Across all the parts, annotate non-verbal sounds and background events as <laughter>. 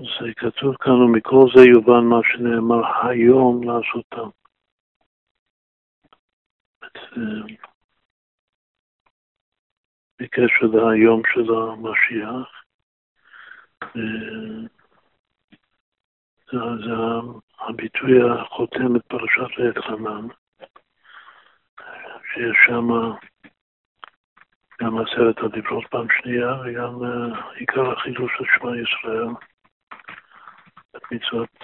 אז כתוב כאן, ומכל זה יובן מה שנאמר היום לעשותם. בקשר להיום של המשיח. זה, זה הביטוי החותם את פרשת לעת חנן, שיש שם גם עשרת הדיברות פעם שנייה וגם uh, עיקר החידוש של שמע ישראל, מצוות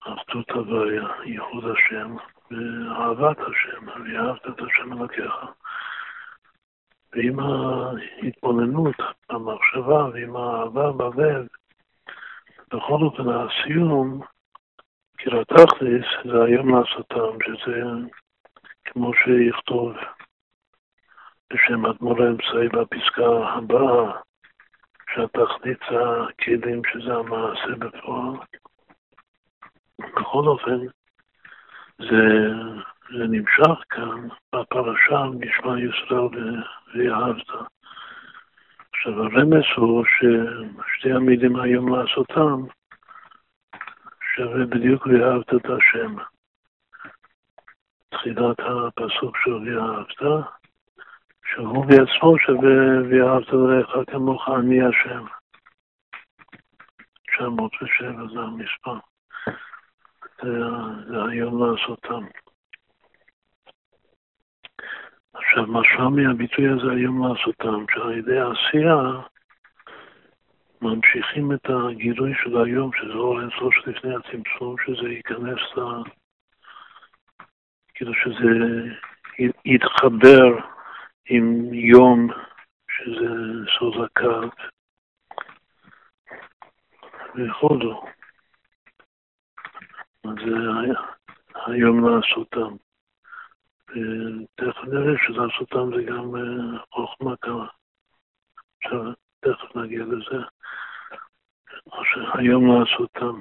אחדות הוויה, ייחוד השם ואהבת השם, ואהבת את השם אלוקיך. ועם ההתבוננות, המחשבה ועם האהבה בלב, בכל אופן הסיום, קיר התכלס, זה היום לעשותם, שזה כמו שיכתוב בשם אדמו"ר האמצעי בפסקה הבאה, שהתכלית זה הכלים שזה המעשה בפועל. בכל אופן, זה, זה נמשך כאן בפרשה, נשמע ישראל ואהבת. עכשיו הרמז הוא ששתי המילים היום לעשותם שווה בדיוק ואהבת את השם. תחילת הפסוק של ואהבת, שהוא בעצמו שווה ואהבת לך כמוך אני השם. 907 זה המספר. זה היום לעשותם. עכשיו, משמע מהביטוי הזה היום לעשותם, שעל ידי העשייה ממשיכים את הגילוי של היום, שזה אור אינסוף שלפני הצמצום, שזה ייכנס ל... כאילו שזה יתחבר עם יום, שזה סוד הקו. אז זה היום לעשותם. ותכף נראה שלעשותם זה גם אה, חוכמה כמה. עכשיו, תכף נגיע לזה. היום לעשותם.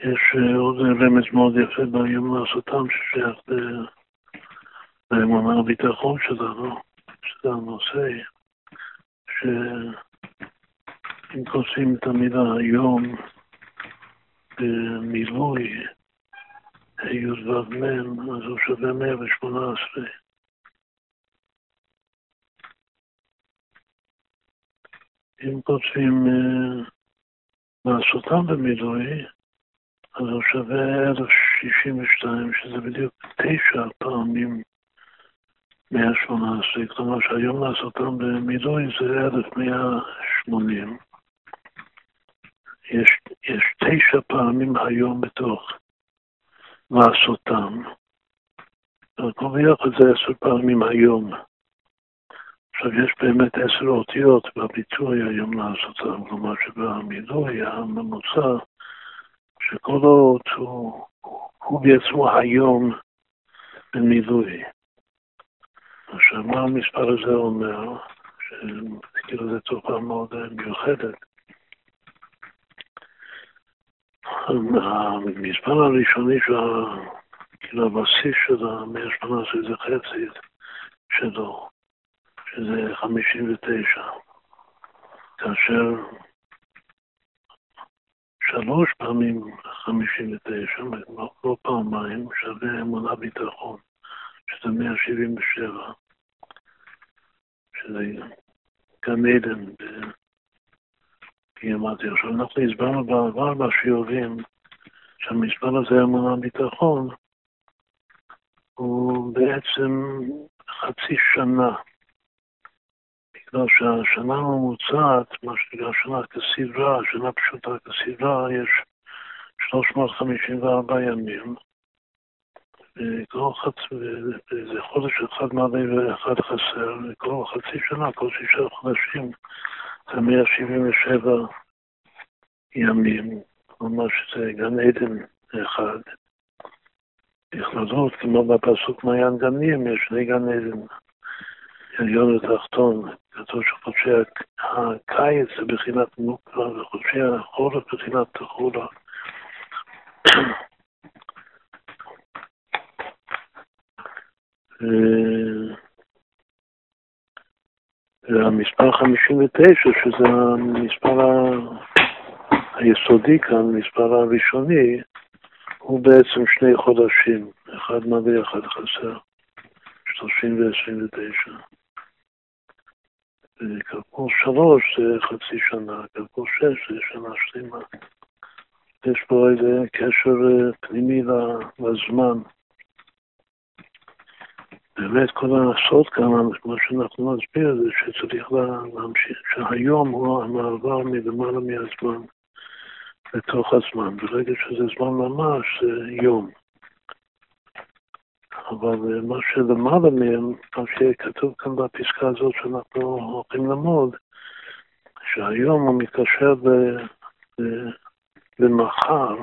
יש אה, עוד רמז מאוד יפה ביום לעשותם ששייך לאמונה הביטחון שלנו, שזה הנושא, שאם כותבים את המילה היום במילוי י"ו מ', אז הוא שווה 118. אם כותבים לעשותם במילוי, אז הוא שווה 1,062, שזה בדיוק תשע פעמים 118, כלומר שהיום לעשותם במילוי זה 1,180. יש, יש תשע פעמים היום בתוך לעשותם. הכל ביחד זה עשר פעמים היום. עכשיו, יש באמת עשר אותיות בביטוי היום לעשותם, כלומר שבמילוי הממוצע, שכל אות הוא, הוא בעצמו היום במילוי. עכשיו, מה המספר הזה אומר? שכאילו זו תופעה מאוד מיוחדת. המספר הראשוני של כאילו הבסיס של המאה ה-18 זה חצי שלו, שזה 59, כאשר שלוש פעמים 59, לא פעמיים, שווה אמונה ביטחון, שזה 177, שזה גן עדן כי אמרתי, עכשיו אנחנו הסברנו בעבר בשיעורים שהמספר הזה אמונה ביטחון הוא בעצם חצי שנה. בגלל שהשנה הממוצעת, מה שנקרא שנה כסדרה, שנה פשוטה כסדרה, יש 354 ימים. וכל חצי, זה חודש אחד מלא ואחד חסר, וכל חצי שנה, כל שישה חודשים, זה 177 ימים, ממש זה גן עדן אחד. בכללות, כמו בפסוק מעיין גנים, יש שני גן עדן, עליון ותחתון. כתוב שחודשי הקיץ זה בחינת נוקבה, וחודשי החורף בחינת תחולה. והמספר 59, שזה המספר היסודי כאן, מספר הראשוני, הוא בעצם שני חודשים, אחד מלא, אחד חסר, 30 ו-29. כפול שלוש זה חצי שנה, כפול שש זה שנה שלמה. יש פה איזה קשר אה, פנימי לזמן. באמת כל הסוד כאן, מה שאנחנו נסביר זה שצריך להמשיך, שהיום הוא המעבר מלמעלה מהזמן לתוך הזמן. ברגע שזה זמן ממש זה יום. אבל מה שלמעלה מהם, מה שכתוב כאן בפסקה הזאת שאנחנו הולכים ללמוד, שהיום הוא מתקשר למחר,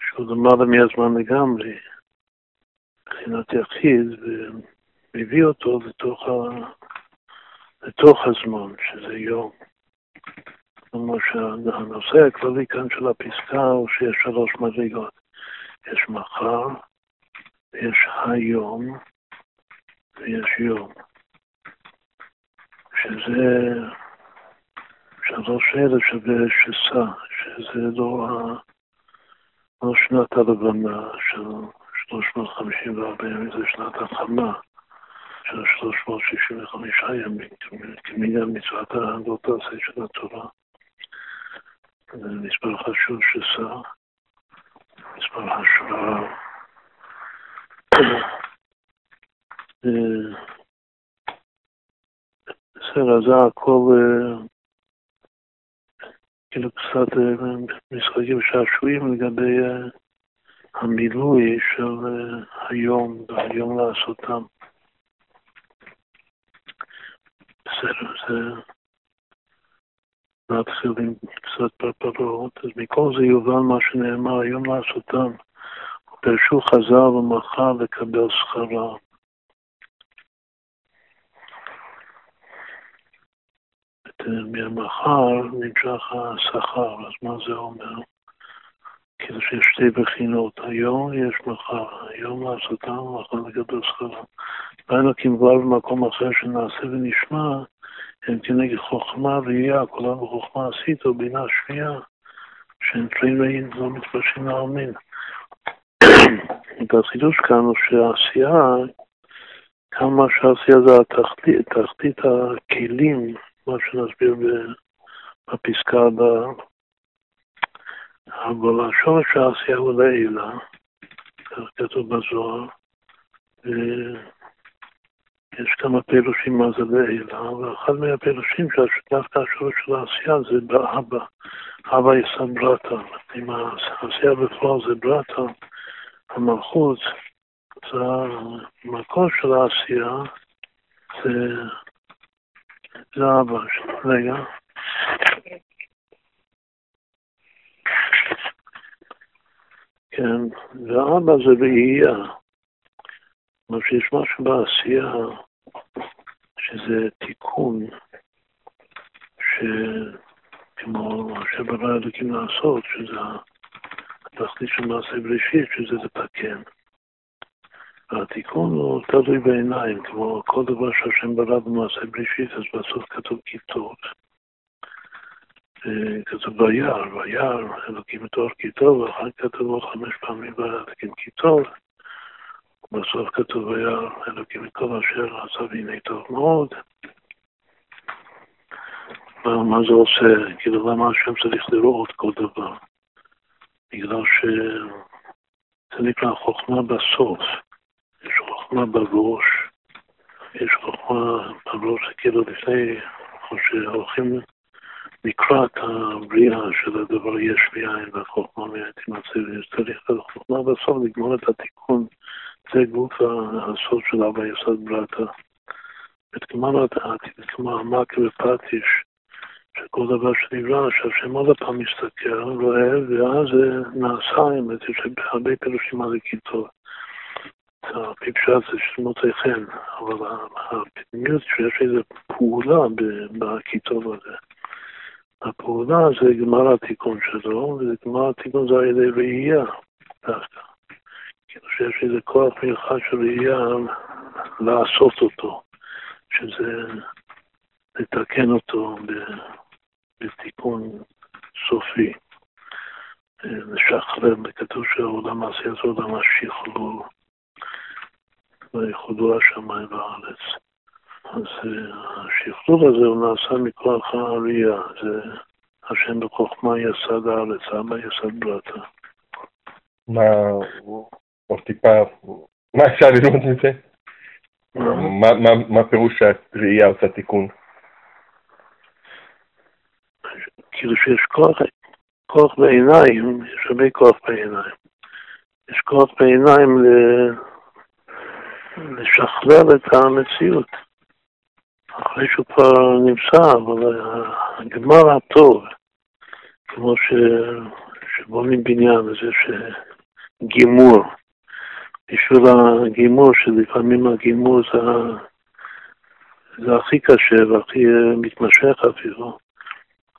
שהוא למעלה מהזמן לגמרי, מבחינת יחיד, ומביא אותו לתוך, ה... לתוך הזמן, שזה יום. כלומר שהנושא הכללי כאן של הפסקה הוא שיש שלוש מדרגות. יש מחר, יש היום ויש יום, שזה שלוש אלה שווה שסה, שזה לא, לא שנת הלבנה של 354 ימים, זה שנת החמה של 365 ימים, כמניין מצוות לא תעשה של התורה. זה מספר חשוב שסה, מספר השראה. בסדר, זה הכל כאילו קצת משחקים שעשועים לגבי המילוי של היום והיום לעשותם. בסדר, זה... נתחיל עם קצת פרפרות, אז מכל זה יובן מה שנאמר היום לעשותם. פרשו חזר ומחר לקבל שכרה. מהמחר נמשך השכר, אז מה זה אומר? כאילו שיש שתי בחינות, היום יש מחר, היום לעשותם ומחר לגבי. ראינו כי כבר במקום אחר שנעשה ונשמע, הם כנגד חוכמה ראייה, כולם בחוכמה עשית או בינה שנייה, שהם תלויים לא מתפרשים לעלמין. החידוש כאן הוא שהעשייה, כמה שהעשייה זה התחתית, תחתית הכלים, מה שנסביר בפסקה הבאה, אבל השורש העשייה הוא לעילה, כך כתוב בזוהר, יש כמה פירושים מה זה לעילה, ואחד מהפירושים שדווקא השורש של העשייה זה באבא, אבא יסד ברטה, אם העשייה בפועל זה ברטה, המלכות, זה המקור של העשייה, זה, זה אבא. רגע. כן, ואבא זה ראייה. כלומר שיש משהו בעשייה שזה תיקון, שכמו שברא אלוקים לעשות, שזה התכלית של מעשה בראשית, שזה לתקן. והתיקון הוא תלוי בעיניים, כמו כל דבר שהשם ברא במעשה בראשית, אז בסוף כתוב כיתות. כתוב ביער, ביער אלוקים את אור כיתות, ואחר כך כתוב עוד חמש פעמים אלוקים כיתות. בסוף כתוב ביער אלוקים את כל אשר עשה והנה טוב מאוד. מה זה עושה? כאילו למה השם צריך לראות כל דבר? בגלל שזה נקרא חוכמה בסוף. יש חוכמה בראש, יש חוכמה בראש, כאילו לפני, או שהולכים לקראת הבריאה של הדבר יש מאין והחוכמה תימצא, צריך חוכמה בסוף לגמור את התיקון. זה גוף הסוד של אבא יסוד בראתה. כמו המקר ופטיש, שכל דבר שנברא, שהשם עוד פעם מסתכל, רואה, ואז זה נעשה, האמת, יש הרבה פירושים על הכיתות. הפי פשט זה שמוצא חן, אבל הפנימיות שיש איזו פעולה בכיתוב הזה. הפעולה זה גמר התיקון שלו, וגמר התיקון זה על ידי ראייה דווקא. כאילו שיש איזה כוח מיוחד של ראייה לעשות אותו, שזה לתקן אותו בתיקון סופי. לשחרר, כתוב שהעולם מעשי זה עולם השחרור, ויחודו השמיים והארץ. אז השחרור הזה הוא נעשה מכוח הראייה, זה השם בחוכמה יסד הארץ, אבא יסד ברתה. מה, עוד טיפה, מה אפשר ללמוד מזה? מה פירוש שהראייה עושה תיקון? כאילו שיש כוח, כוח בעיניים, יש הרבה כוח בעיניים. יש כוח בעיניים לשכלל את המציאות. אחרי שהוא כבר נמצא, אבל הגמר הטוב, כמו ש... שבונים בניין, וזה שגימור. בשביל הגימור, שלפעמים הגימור זה, זה הכי קשה והכי מתמשך אפילו.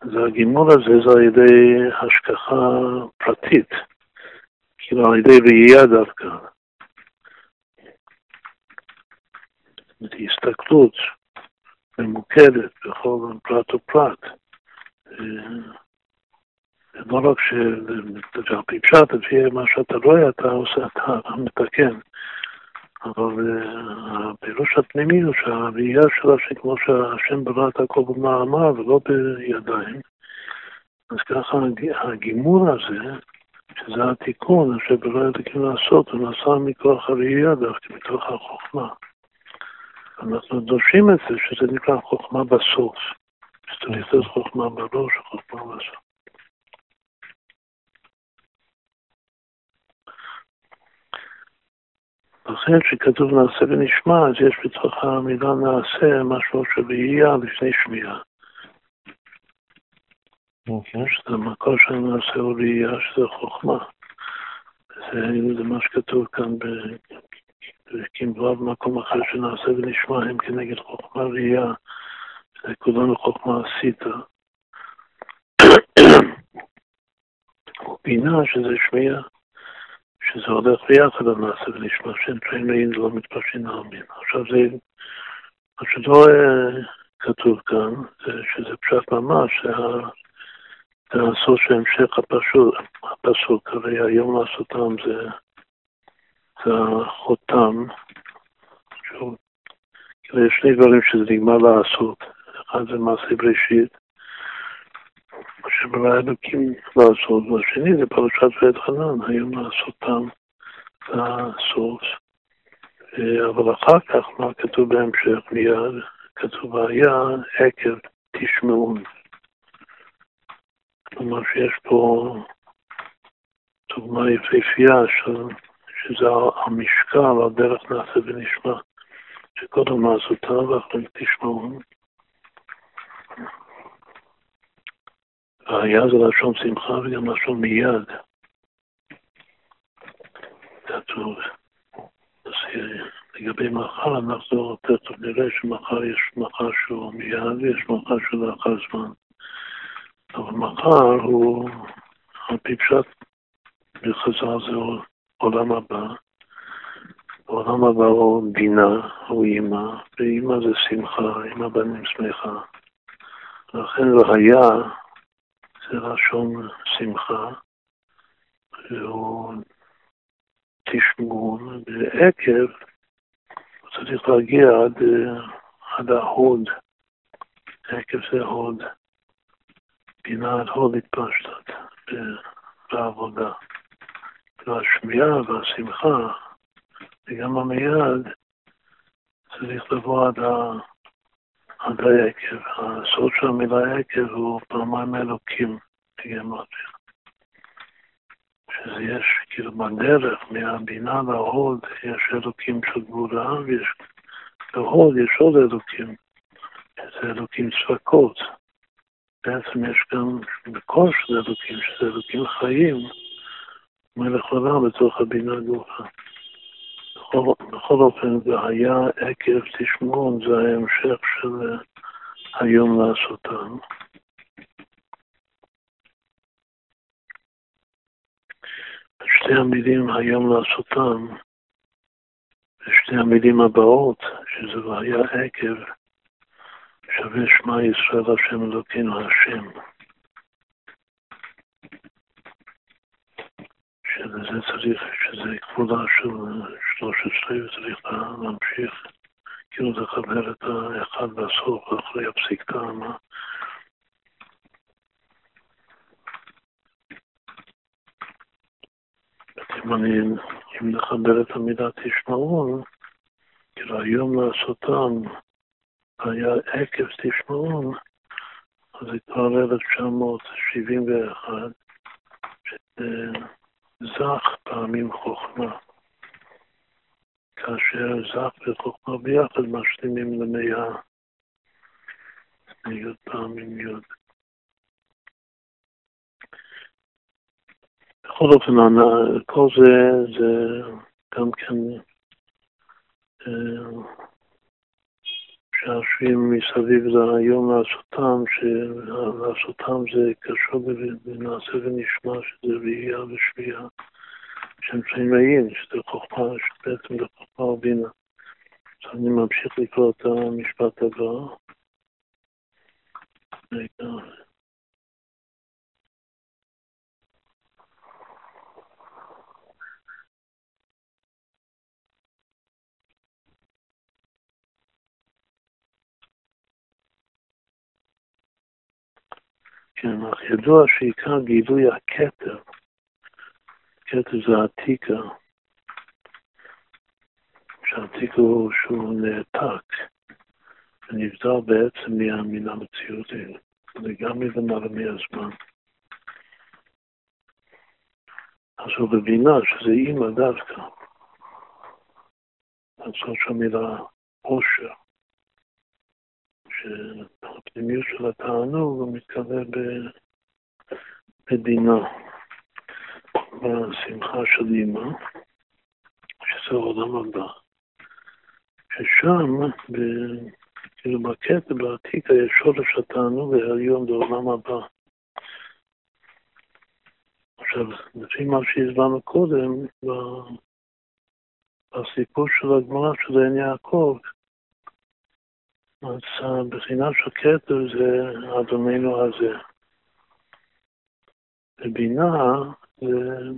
אז הגימור הזה זה על ידי השגחה פרטית, כאילו על ידי ראייה דווקא. הסתכלות ממוקדת בכל פרט ופרט. לא רק שעל פי פשט, לפי מה שאתה רואה, אתה עושה, אתה מתקן. אבל אה, הפירוש הפנימי הוא שהראייה שלה, שכמו שהשם ברא את הכל במאמר ולא בידיים, אז ככה הגימור הזה, שזה התיקון אשר ברא אלוקים לעשות, הוא נעשה מכוח הראייה דווקא, מכוח החוכמה. אנחנו דורשים את זה, שזה נקרא חוכמה בסוף. שצריך להיות חוכמה בראש, חוכמה בסוף. לכן כשכתוב נעשה ונשמע, אז יש בתוך המילה נעשה משהו של ראייה לפני שמיעה. אוקיי. שזה המקור של נעשה הוא ראייה, שזה חוכמה. זה, זה מה שכתוב כאן בכמבוא במקום אחר שנעשה ונשמע, הם כנגד חוכמה ראייה, כולנו חוכמה עשית. ובינה שזה שמיעה. שזה הולך ביחד הנעשה ונשמע שם פרעים לעין לא מתפשטין העמים. עכשיו זה, מה שלא אה, כתוב כאן, זה שזה פשט ממש, זה הסוף של המשך הפסוק, הרי היום לעשותם זה החותם, שהוא, כאילו יש שני דברים שזה נגמר לעשות, אחד זה מעשה בראשית, שברא אלוקים לעשות, והשני זה פרשת ועת חנן, היום לעשותם הסוף. אבל אחר כך, מה כתוב בהמשך מיד? כתוב היה עקב תשמעון. כלומר שיש פה דוגמה יפהפייה של, שזה המשקל, הדרך נעשה ונשמע, שקודם לעשותה ואחרי תשמעון. היה זה לשון שמחה וגם לשון מיד. כתוב. אז לגבי מחר אנחנו תכף נראה שמחר יש מחר שהוא מיד ויש מחר שהוא לאחר זמן. אבל מחר הוא, על פי פשט בחז"ל זה עולם הבא. העולם הבא הוא בינה, הוא אימא, ואימא זה שמחה, אימא בנים שמחה. לכן לא היה זה לשון שמחה, והוא תשמעון, ועקב הוא צריך להגיע עד, עד ההוד, עקב זה הוד, בינה עד הוד התפשטת בעבודה. והשמיעה והשמחה, וגם המיד, צריך לבוא עד ה... עד היקב. הסוד של המילה יקב הוא פעמיים אלוקים בגימטריה. שזה יש, כאילו בדרך, מהבינה להוד, יש אלוקים של גבולה, ויש, בהוד יש עוד אלוקים, שזה אלוקים צפקות. בעצם יש גם בקור של אלוקים, שזה אלוקים חיים, מלך עולם בתוך הבינה גופה. בכל, בכל אופן, זה היה עקב תשמעון, זה ההמשך של היום לעשותם. שתי המילים היום לעשותם, ושתי המילים הבאות, שזה היה עקב, שווה שמע ישראל השם אלוקינו השם. ולזה צריך, שזה כבודה של שלושת שלי, וצריך להמשיך, כאילו לחבר את האחד בסוף, אחרי הפסיקתא, מה... אם אני, אם נחבר את המילה תשמעון, כאילו היום לעשותם היה עקב תשמעון, אז כבר 1971, זך פעמים חוכמה. כאשר זך וחוכמה ביחד משלימים למאה, י' פעמים י'. בכל אופן, כל זה, זה גם כן שעשועים מסביב ליום לעשותם, שלעשותם זה קשור בנעשה ונשמע, שזה ראייה ושביעה, שהם תמימאים, שזה חוכמה, שבעצם זה חוכמה ובינה. אז אני ממשיך לקרוא את המשפט הבא. רגע. כן, אך ידוע שעיקר גילוי הכתר, כתר זה עתיקה, שהעתיקה הוא שהוא נעתק ונבדל בעצם מן המציאות, לגמרי למעלה מהזמן. אז הוא בבינה שזה אימא דווקא, לעשות שם מילה עושר. שהפנימיות של התענוג הוא מתכוון בבינה, בשמחה של אימא, שזה העולם הבא. ששם, ב... כאילו בקטע, בעתיקה, יש שורש התענוג העליון בעולם הבא. עכשיו, לפי מה שהסברנו קודם, בסיפור של הגמרא של עין יעקב, אז הבחינה של כתר זה אדוננו הזה. ובינה זה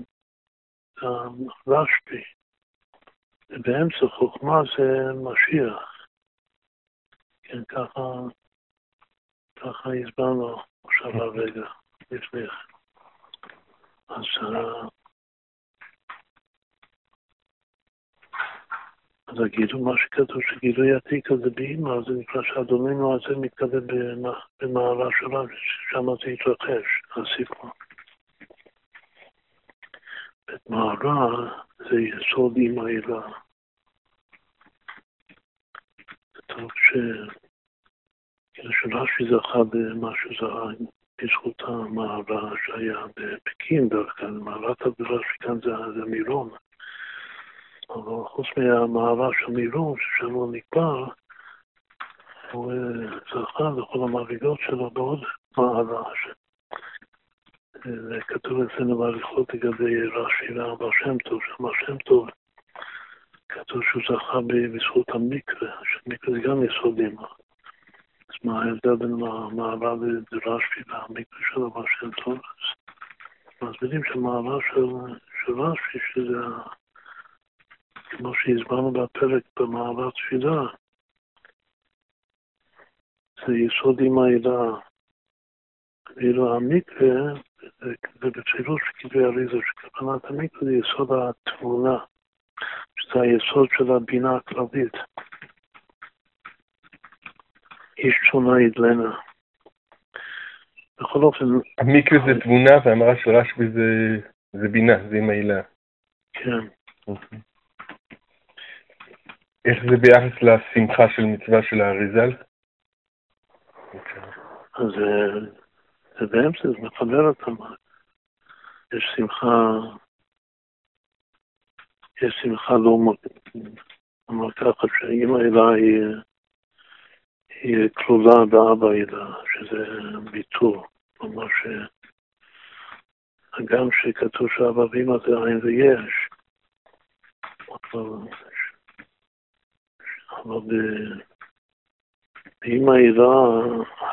רשב"י. ובאמצע חוכמה זה משיח. כן, ככה, ככה הסברנו עכשיו הרגע, לפני כן. אז אז הגילוי, מה שכתוב שגילוי עתיק הזה באימא, זה נקרא שאדוננו הזה מתכוון במעלה שלה, ששם זה התרחש, הסיפור. את מעלה זה יסוד אימא אלה. טוב ש... כאילו שרש"י זכה במשהו זכה בזכות המעלה שהיה בפקין כלל, מעלת רש"י כאן זה מירון. אבל חוץ מהמערה של מירון, ששם הוא נקבר, הוא אה, זכה לכל המעריגות שלו בעוד מערה. זה כתוב אצלנו בעריכות לגבי רש"י והרבה שם טוב, שם שם טוב, כתוב שהוא זכה בזכות המקווה, שמקווה זה גם יסודים. אז מה ההבדל בין המערה לרש"י והמקווה של הרב שם טוב? מסבירים שהמערה של רש"י, שזה כמו שהסברנו בפרק במעלה תפילה, זה יסוד עם העילה. ואילו המקווה, ובפירוש כתבי אריזה, שכוונת המקווה זה יסוד התבונה, שזה היסוד של הבינה הכללית. איש תבונה ידלנה. בכל אופן... המקווה זה תבונה והמרה של רשב"י זה, זה בינה, זה עם העילה. כן. איך זה ביחס לשמחה של מצווה של האריזל? אז זה באמצע, זה מחבר אותם. יש שמחה, יש שמחה לא ככה שאמא אלה היא, כלולה באבא אלה, שזה ביטול. ממש הגם שכתוב שאבא ואמא זה עין ויש, עם העירה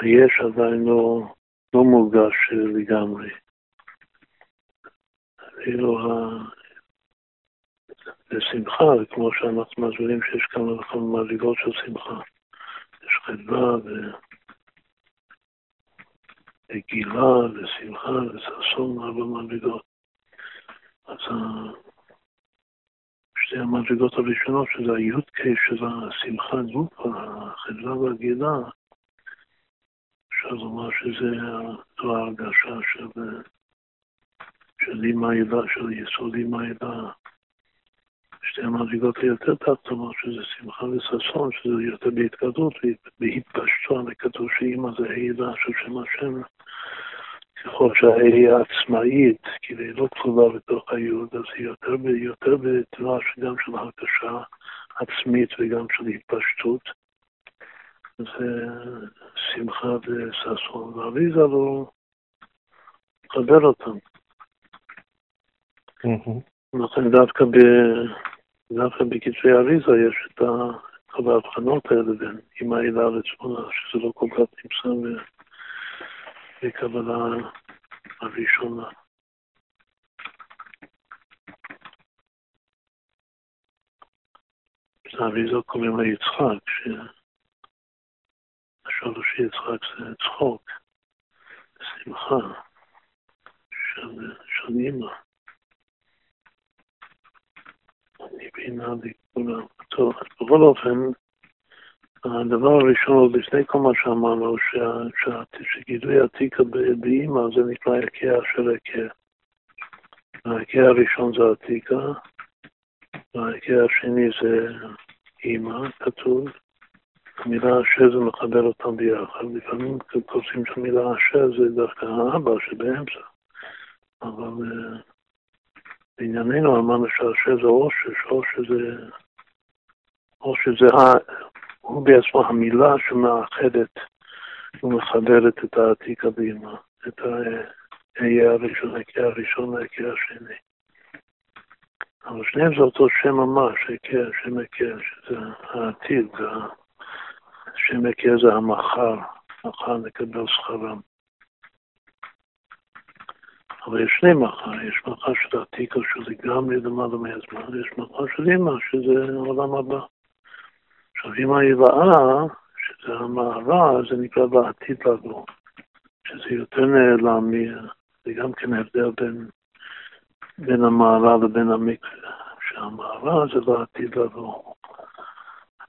היש עדיין לא, לא מורגש לגמרי. ואילו לשמחה, וכמו שאנחנו מסבירים שיש כמה וכמה מדרגות של שמחה. יש חדווה וגילה ושמחה וששון, ארבע מדרגות. אז שתי המדרגות הראשונות, שזה הי"ק של השמחה גוף, החדווה והגילה, אפשר לומר שזה זו ההרגשה של, של אימא ידה, של יסוד אימא ידה. שתי המדרגות היותר תחתונות, שזה שמחה וששון, שזה יותר בהתקדות ובהתפשטות, וכתוב שאימא זה העילה של שם השם. ככל שהיא עצמאית, כאילו היא לא כתובה בתוך היוד, אז היא יותר, יותר בתנועה גם של הרגשה עצמית וגם של התפשטות. זה שמחה וששון, ואביזה לא מקבל אותם. לכן דווקא, ב, דווקא בכתבי אריזה יש את ההבחנות האלה בין אמא הילה לצפונה, שזה לא כל כך נמצא בקבלה הראשונה. האריזות קוראים לה יצחק, שהשורש יצחק זה צחוק, שמחה של, של אימא. אני בינה. טוב, בכל אופן, הדבר הראשון, לפני כל מה שאמרנו, שגילוי עתיקה באימא זה נקרא הכר של הכר. ההכר הראשון זה עתיקה, וההכר השני זה אימא, כתוב. המילה אשר זה מחבר אותם ביחד. לפעמים כותבים שהמילה אשר זה דווקא האבא שבאמצע. אבל בענייננו אמרנו שהאשר זה אושר, שאושר זה... אושר זה הוא בעצמו המילה שמאחדת ומחברת את העתיק הבימה, את האיה הראשון, הקיה הראשון והקיה השני. אבל שניהם זה אותו שם ממש, הקיה, שם הקיה, שזה העתיד, שם הקיה זה המחר, מחר נקבל שכרם. אבל יש שני מחר, יש מחר של העתיקה שזה גם למעלה מהזמן, ויש מחר של אימא שזה עולם הבא. עכשיו, אם היבאה, שזה המערה, זה נקרא בעתיד לבוא, שזה יותר נעלם, זה גם כן הבדל בין, בין המערה לבין המקווה, שהמערה זה בעתיד לבוא.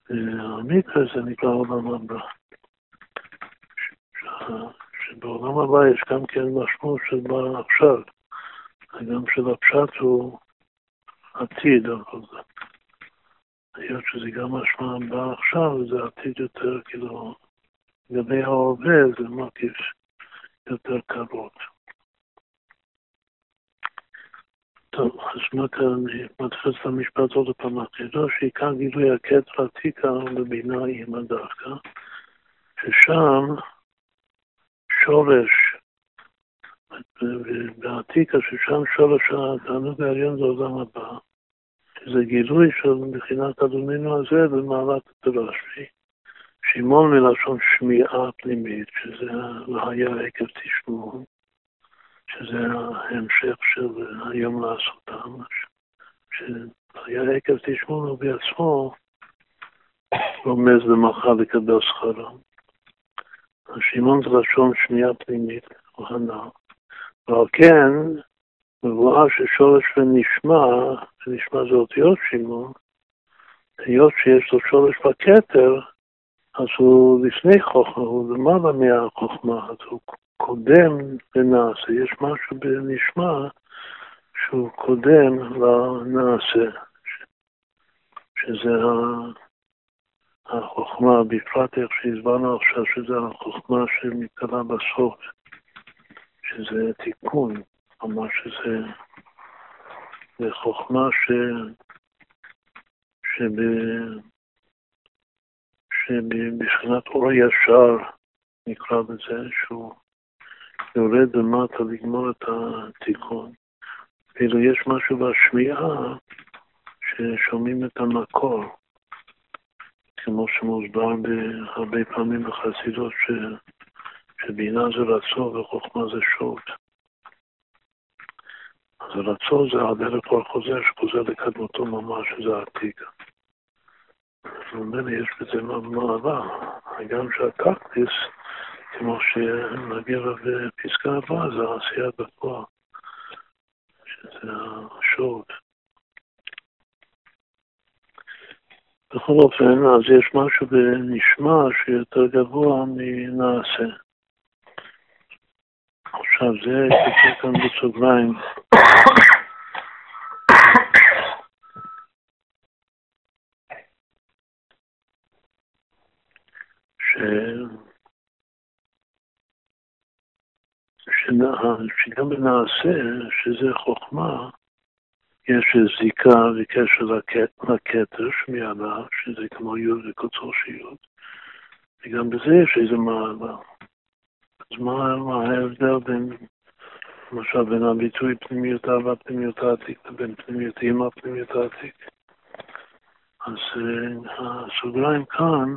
המקווה זה נקרא עולם הבא. שבעולם הבא יש גם כן משמעות של מה עכשיו, וגם של הפשט הוא עתיד, אבל זה. היות שזה גם משמע בא עכשיו, זה עתיד יותר, כאילו, לגבי ההווה זה מרכיב יותר קרות. טוב, אז מה כאן, מתפס את המשפט עוד פעם, החידוש שעיקר גילוי הכתר עתיקה בבינה עם הדווקא, ששם שורש, בעתיקה, ששם שורש התענוג העליון זה עולם הבא. שזה גילוי של מבחינת אדוננו הזה במעלת הדרשמי. שמעון מלשון שמיעה פנימית, שזה והיה עקב תשמעו, שזה ההמשך של היום לעשותם, שהיה עקב תשמעו בעצמו רומז למחר לקבל שכרם. שמעון זה לשון שמיעה פנימית, או הנ"ל. ועל כן, מבואה ששורש ונשמע, ונשמע זה אותיות שמעון, היות שיש לו שורש בכתר, אז הוא לפני חוכמה, הוא למעלה מהחוכמה, אז הוא קודם לנעשה. יש משהו בנשמע שהוא קודם לנעשה, שזה החוכמה, בפרט איך שהסברנו עכשיו, שזה החוכמה שמתגלה בסוף, שזה תיקון. ממש שזה זה חוכמה ש... שב... שבבחינת אור ישר, נקרא לזה, שהוא יורד למטה לגמור את התיקון. ואילו יש משהו בשמיעה ששומעים את המקור, כמו שמוסבר הרבה פעמים בחסידות, ש... שבינה זה רצון וחוכמה זה שוט. אז הרצון זה הדרך כבר חוזר, שחוזר לקדמותו ממש, שזה העתיקה. ממילא יש בזה מעלה, גם שהטקטיס, כמו שנגיע בפסקה הבאה, זה העשייה בפועל, שזה השוד. בכל אופן, אז יש משהו בנשמע שיותר גבוה מנעשה. עכשיו זה כתוב כאן בסוגריים. שגם בנעשה, שזה חוכמה, יש זיקה וקשר לכתר שמיעלה, שזה כמו יוד וקוצו של יוד, וגם בזה יש איזה מעלה. אז מה, ההבדל בין, למשל, בין הביטוי פנימיות אהבה, פנימיות העתיק, לבין פנימיות אימא, פנימיות העתיק? אז uh, הסוגריים כאן,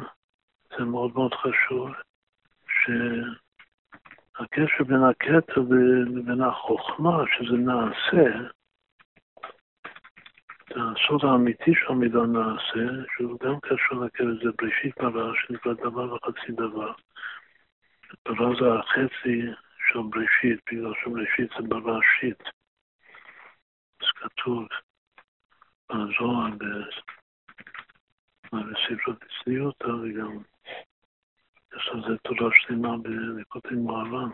זה מאוד מאוד חשוב, שהקשר בין הכתר לבין החוכמה, שזה נעשה, הסוד האמיתי של המילה נעשה, שהוא גם קשור לכתר, זה בראשית ברא, שנקרא דבר וחצי דבר. ברא זה החצי של בראשית, בגלל שבראשית זה בראשית. אז כתוב בזוהר, בספר בצניעותא, וגם יש על זה תורה שלמה בליקוטי מוהר"ן.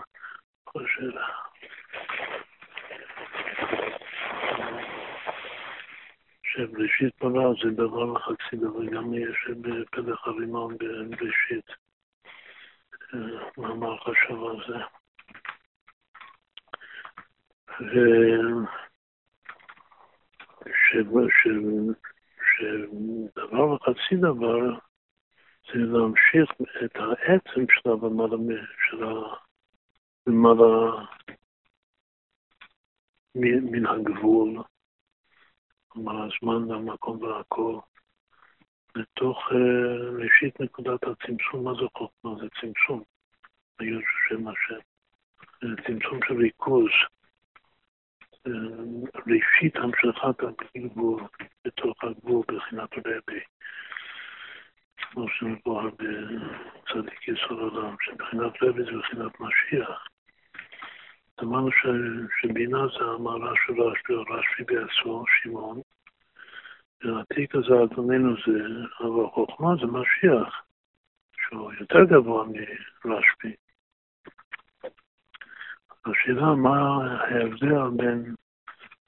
שבראשית ברא זה דבר וחצי דבר, גם יש בפלח הרימון בראשית. מאמר חשוב על זה. שדבר וחצי דבר זה להמשיך את העצם שלה של במעלה מן הגבול, כלומר הזמן והמקום והכל. לתוך אה, ראשית נקודת הצמצום, מה זה חוכמה? זה צמצום, היו שם השם. זה צמצום של ריכוז, אה, ראשית המשכת הגבול בתוך הגבול בחינת רבי. כמו שמבואר בצדיק יסוד עולם, שבחינת רבי זה בחינת משיח. אמרנו שבינה זה המעלה של רשב"י, רשב"י בעצמו, שמעון, והעתיק הזה, אדוננו, זה, אבל החוכמה זה משיח, שהוא יותר גבוה מרשב"י. השאלה מה ההבדל בין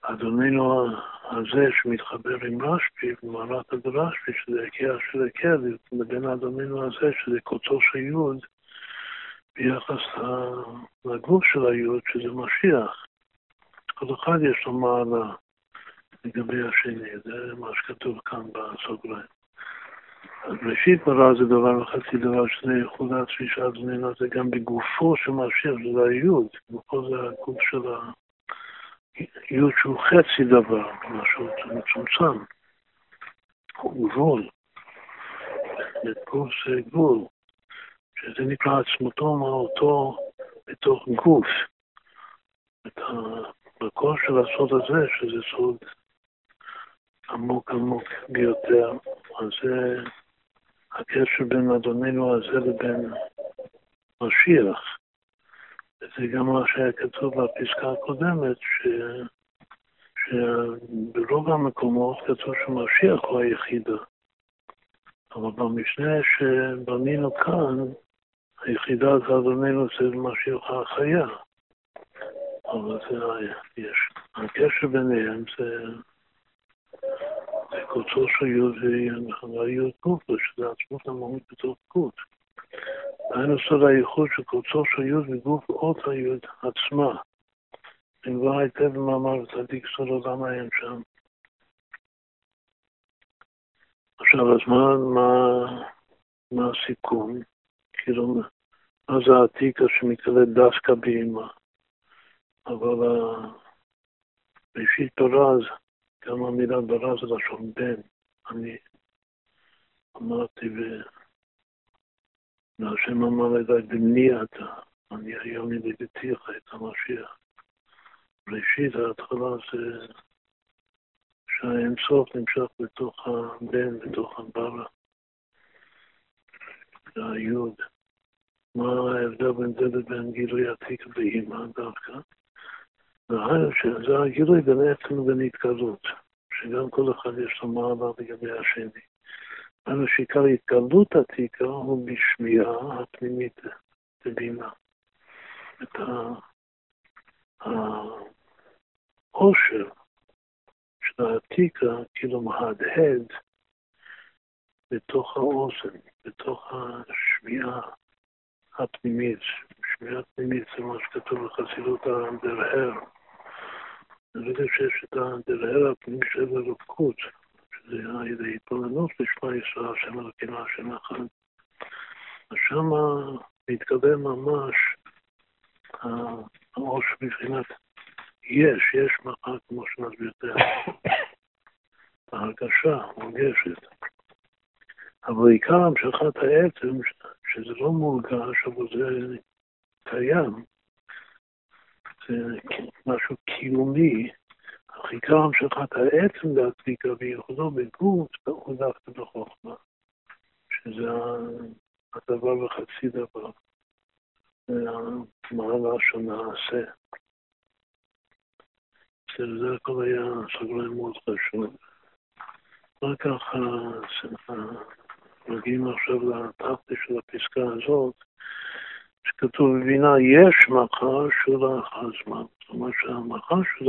אדוננו הזה שמתחבר עם רשב"י, במעלת הדרשב"י, שזה הקיע של הקל, לבין אדוננו הזה, שזה קוצו של יוד, ביחס לגוף של היוד, שזה משיח. כל אחד יש לו מעלה. לגבי השני, זה מה שכתוב כאן בסוגריים. אז ראשית ברא זה דבר וחצי דבר שזה ייחוד עצמי של זמינה, זה גם בגופו של משיח, זה היוד, גופו זה הגוף של היוד שהוא חצי דבר, משהו מצומצם, הוא גבול, גוף זה גבול, שזה נקרא עצמותו מהותו בתוך גוף. את המקור של הסוד הזה, שזה סוד עמוק עמוק ביותר. אז זה הקשר בין אדוננו הזה לבין משיח. וזה גם מה שהיה כתוב בפסקה הקודמת, ש... שברוב המקומות כתוב שמשיח הוא היחידה. אבל במשנה שבנינו כאן, היחידה זה אדוננו זה משיח החיה. אבל זה יש. הקשר ביניהם זה קוצו של יוד והיוד קוף, שזה עצמות המהות בתוך קות. היינו סוד הייחוד של קוצו של יוד וגוף אות היוד עצמה. נקבע היטב במאמר צדיק סוד עולם ההם שם. עכשיו, אז מה, מה, מה הסיכום? כאילו, מה זה העתיקה שמתקלט דווקא באימה? אבל בראשית תורה זה גם המילה ברא זה לשון בן. אני אמרתי, והשם אמר אליי, בני אתה, אני היום ילידתיך את המשיח. ראשית ההתחלה זה שהאינסוף נמשך בתוך הבן, בתוך הברה. זה היוד. מה ההבדל בין זה לבין גילוי עתיק באימא דווקא? שזה הגילוי בין עצם ובין התגלות, שגם כל אחד יש לו מעלה לגבי השני. אבל שעיקר התגלות עתיקה הוא בשמיעה הפנימית בבינה. את העושר של העתיקה כאילו מהדהד בתוך האוזן, בתוך השמיעה הפנימית. שמיעה פנימית זה מה שכתוב בחסידות הדרהר. ברגע שיש את הדרהר הפנימי של אלוקות, שזה על ידי התבוננות לשמה ישראל, השם אלוקינו, השם אחד, אז שמה מתקדם ממש הראש מבחינת יש, יש מחר כמו שנסביר תכף. <coughs> ההרגשה מורגשת. אבל עיקר המשכת העצם, שזה לא מורגש, אבל זה קיים, משהו קיומי, אך עיקר המשכת העצם להצדיקה וייחודו בגות, הוא דווקא בחוכמה, שזה הדבר וחצי דבר. המעלה שנעשה. זה הכל היה סוגריים מאוד חשוב. רק ככה מגיעים עכשיו לתחתי של הפסקה הזאת, שכתוב בבינה יש מחר שהוא לאחר זמן. זאת אומרת שהמחר שהוא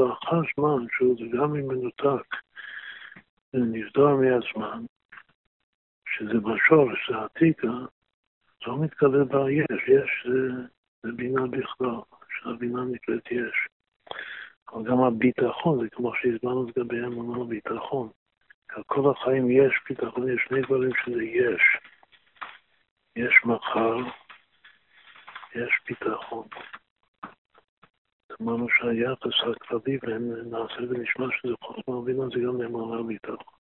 אם מנותק, זה נבדל מהזמן, שזה בשורש, זה עתיקה, לא מתקבל בה יש, זה, זה בינה בכלל, שהבינה נקראת יש. אבל גם הביטחון, זה כמו שהזמנו לגבי אמונה ביטחון. כל החיים יש ביטחון, יש שני דברים שזה יש. יש מחר, יש ביטחון. אמרנו שהיחס הכללי בין נעשה ונשמע שזה חוכמה ובינה זה גם אמונה ביטחון.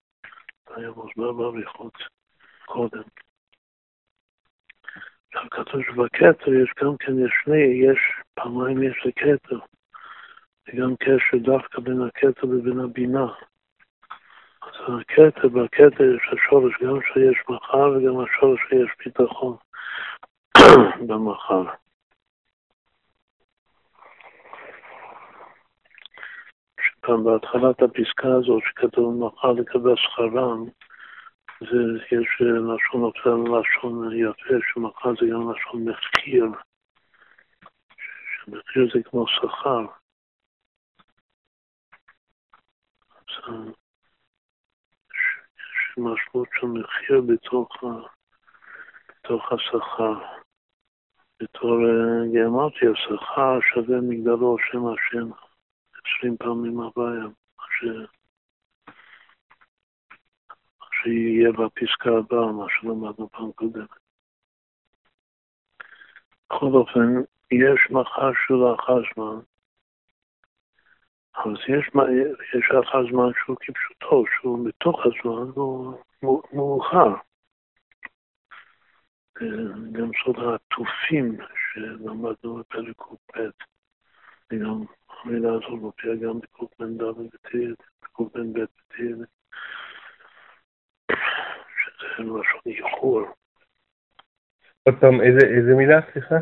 זה היה מוסבר באריכות קודם. כתוב שבכתר יש גם כן, יש שני, יש, פעמיים יש לכתר. זה גם קשר דווקא בין הכתר לבין הבינה. אז הכתר, בכתר יש השורש גם שיש מחר וגם השורש שיש ביטחון <clears throat> במחר. שפעם בהתחלת הפסקה הזאת שכתוב מחר לקבל שכרם, זה, יש לשון אחר לשון יפה, שמחר זה גם לשון מחקיר, שמחקיר זה כמו שכר. יש משמעות של מחיר בתוך, בתוך השכר. בתור גיאומטיה, שכר שווה מגדלו שם השם עשרים פעמים הוויה, מה ש... שיהיה בפסקה הבאה, מה שלמדנו פעם קודמת. בכל אופן, יש מחר שהוא לאחר זמן, אז יש, יש לאחר זמן שהוא כפשוטו, שהוא בתוך הזמן, הוא מאוחר. גם סוד העטופים שלמדנו בפרק ק"ב, וגם המילה הזאת מופיעה גם בק"מ ד' בטיר, בק"מ ב' בטיר. שזה לשון איחור. עוד פעם, איזה, מילה, סליחה?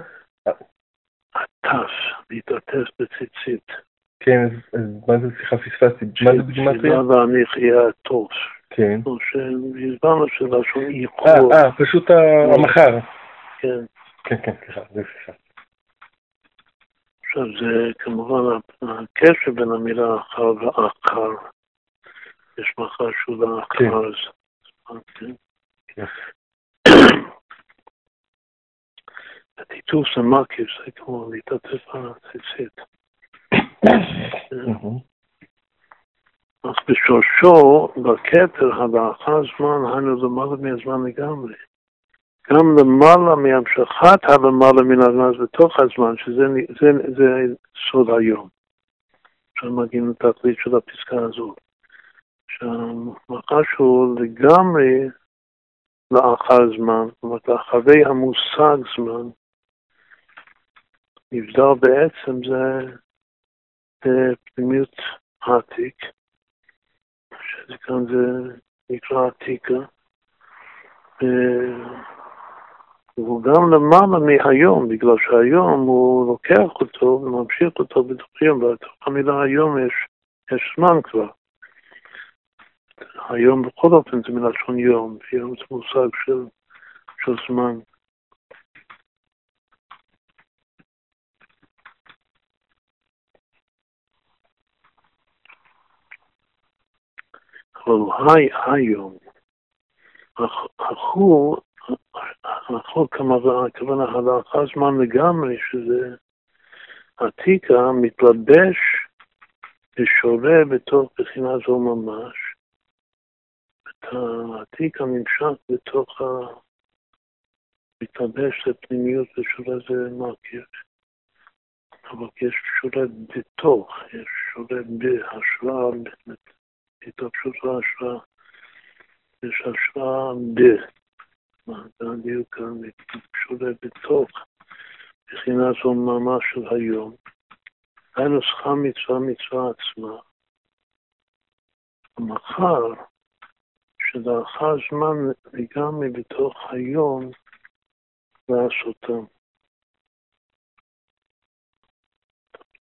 עטף, להתעטף בציצית. כן, אז מה זה, סליחה, פספסתי, מה זה בגימטריה? תפילה והניח יהיה הטוב. כן. שהסברנו שלשון אה, איחור. אה, פשוט המחר. כן. כן, כן, סליחה, פספסתי. עכשיו זה כמובן הקשר בין המילה אחר ואחר. יש מחר שהוא לאחר. כן. הטיטוף זה מקיף, זה כמו להתעטף על הציצית. אז בשורשו, בכתר, הלאחר זמן, היינו למעלה מהזמן לגמרי. גם למעלה מהמשכת הלמעלה מן הזמן, בתוך הזמן, שזה זה, זה סוד היום. עכשיו מגיעים לתכלית של הפסקה הזאת. שהמחש הוא לגמרי לאחר זמן, זאת אומרת, אחרי המושג זמן, נבדל בעצם זה בפנימיות העתיק, שזה כאן זה נקרא עתיקה, והוא גם למעלה מהיום, בגלל שהיום הוא לוקח אותו וממשיך אותו בתוך יום, ובתוך המילה היום יש, יש זמן כבר. היום בכל אופן זה מלשון יום, יום זה מושג של, של זמן. אבל היי היום, החור, החור הכוונה הלכה זמן לגמרי, שזה עתיקה מתלבש ושורה בתוך בחינה זו ממש. העתיקה נמשך בתוך ה... מתלבש לפנימיות ושורה זה מרכיב. אבל יש שורה בתוך, יש שורה בהשוואה התרגשות והשראה. יש השראה ב... זה הדיוק כאן, שולה בתוך בחינת זו ממש של היום. היינו שכר מצווה מצווה עצמה. המחר, שלאחר זמן לגמרי בתוך היום, לעשותם.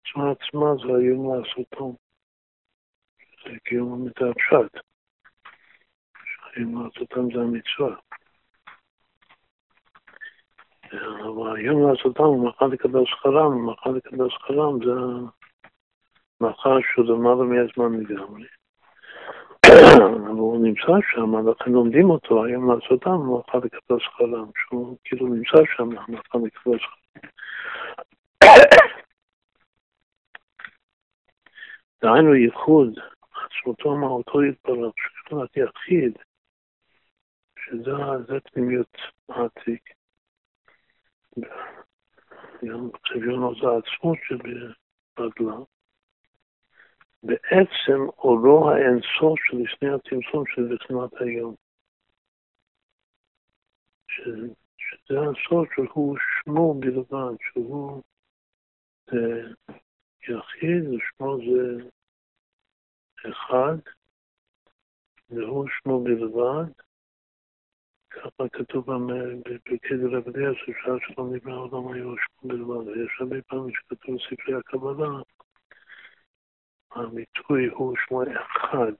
המצווה עצמה זה היום לעשותם. קיום את הפשט. שחיים לעשותם זה המצווה. אבל היום לעשותם הוא מאכל לקבל שכרם, מאכל לקבל שכרם זה מאכל שהוא למעלה מהזמן לגמרי. אבל הוא נמצא שם, לכן לומדים אותו, היום לעשותם הוא מאכל לקבל שכרם, שהוא כאילו נמצא שם, מאכל לקבל שכרם. דהיינו ייחוד עצמותו מהותו יתברך, שכונת יחיד, שזה פנימיות העתיק. גם צביונו זה העצמות שבגדלה. בעצם אורו האינסוף של לפני הצמצום של בחינת היום. שזה הסוף שהוא שמו בלבד, שהוא יחיד, ושמו זה אחד, והוא שמו בלבד, ככה כתוב בפרקי דרב אליעזר, שעה שלא נברא העולם היו שמו בלבד, ויש הרבה פעמים שכתוב בספרי הקבלה, הביטוי הוא שמו אחד,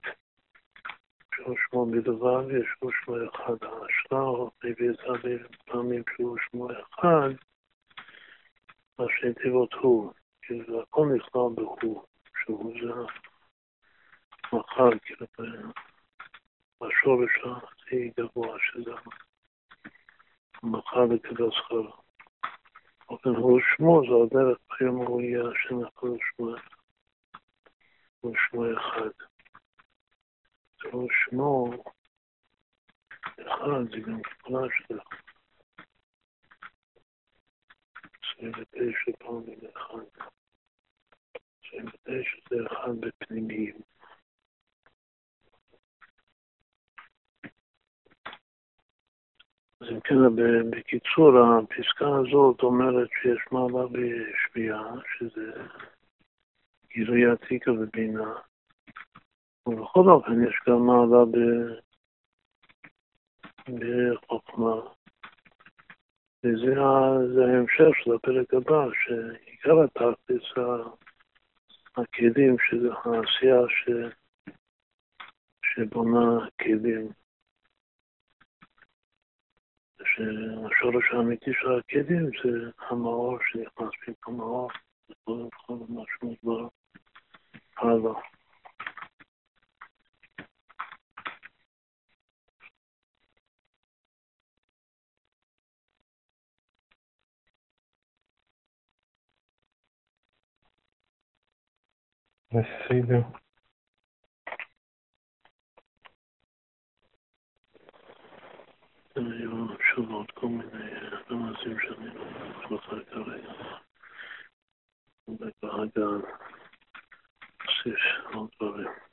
שהוא שמו בלבד, ויש שמו אחד. ההשלר מביא את הרבה פעמים שהוא שמו אחד, מה שנתיבות הוא, כי זה הכל נכלל בהוא, שהוא זה מחר, כאילו, בשורש הכי גבוה שזה מחר לקבל שכר. אופן הוא שמו, זה הדרך ביום הוא יהיה השם יכול שמו, הוא שמו אחד. הוא שמו אחד, זה גם כפולה שלך. עשרים ותשע פעמים אחד. עשרים ותשע זה אחד בפנימיים. אז אם כן, בקיצור, הפסקה הזאת אומרת שיש מעלה בשביעה, שזה גילוי עתיקה ובינה, ובכל אופן יש גם מעלה בחוכמה. וזה ההמשך של הפרק הבא, שעיקר התכלס הכלים, שזה העשייה ש... שבונה כלים. שהשורש האמיתי של הכלים זה המאור שנכנס במקום האור, וכל המשמעות בו הלאה. בסדר. היו שוב עוד כל מיני רמזים שאני לא זוכר כרגע. ובהגה נוסיף עוד דברים.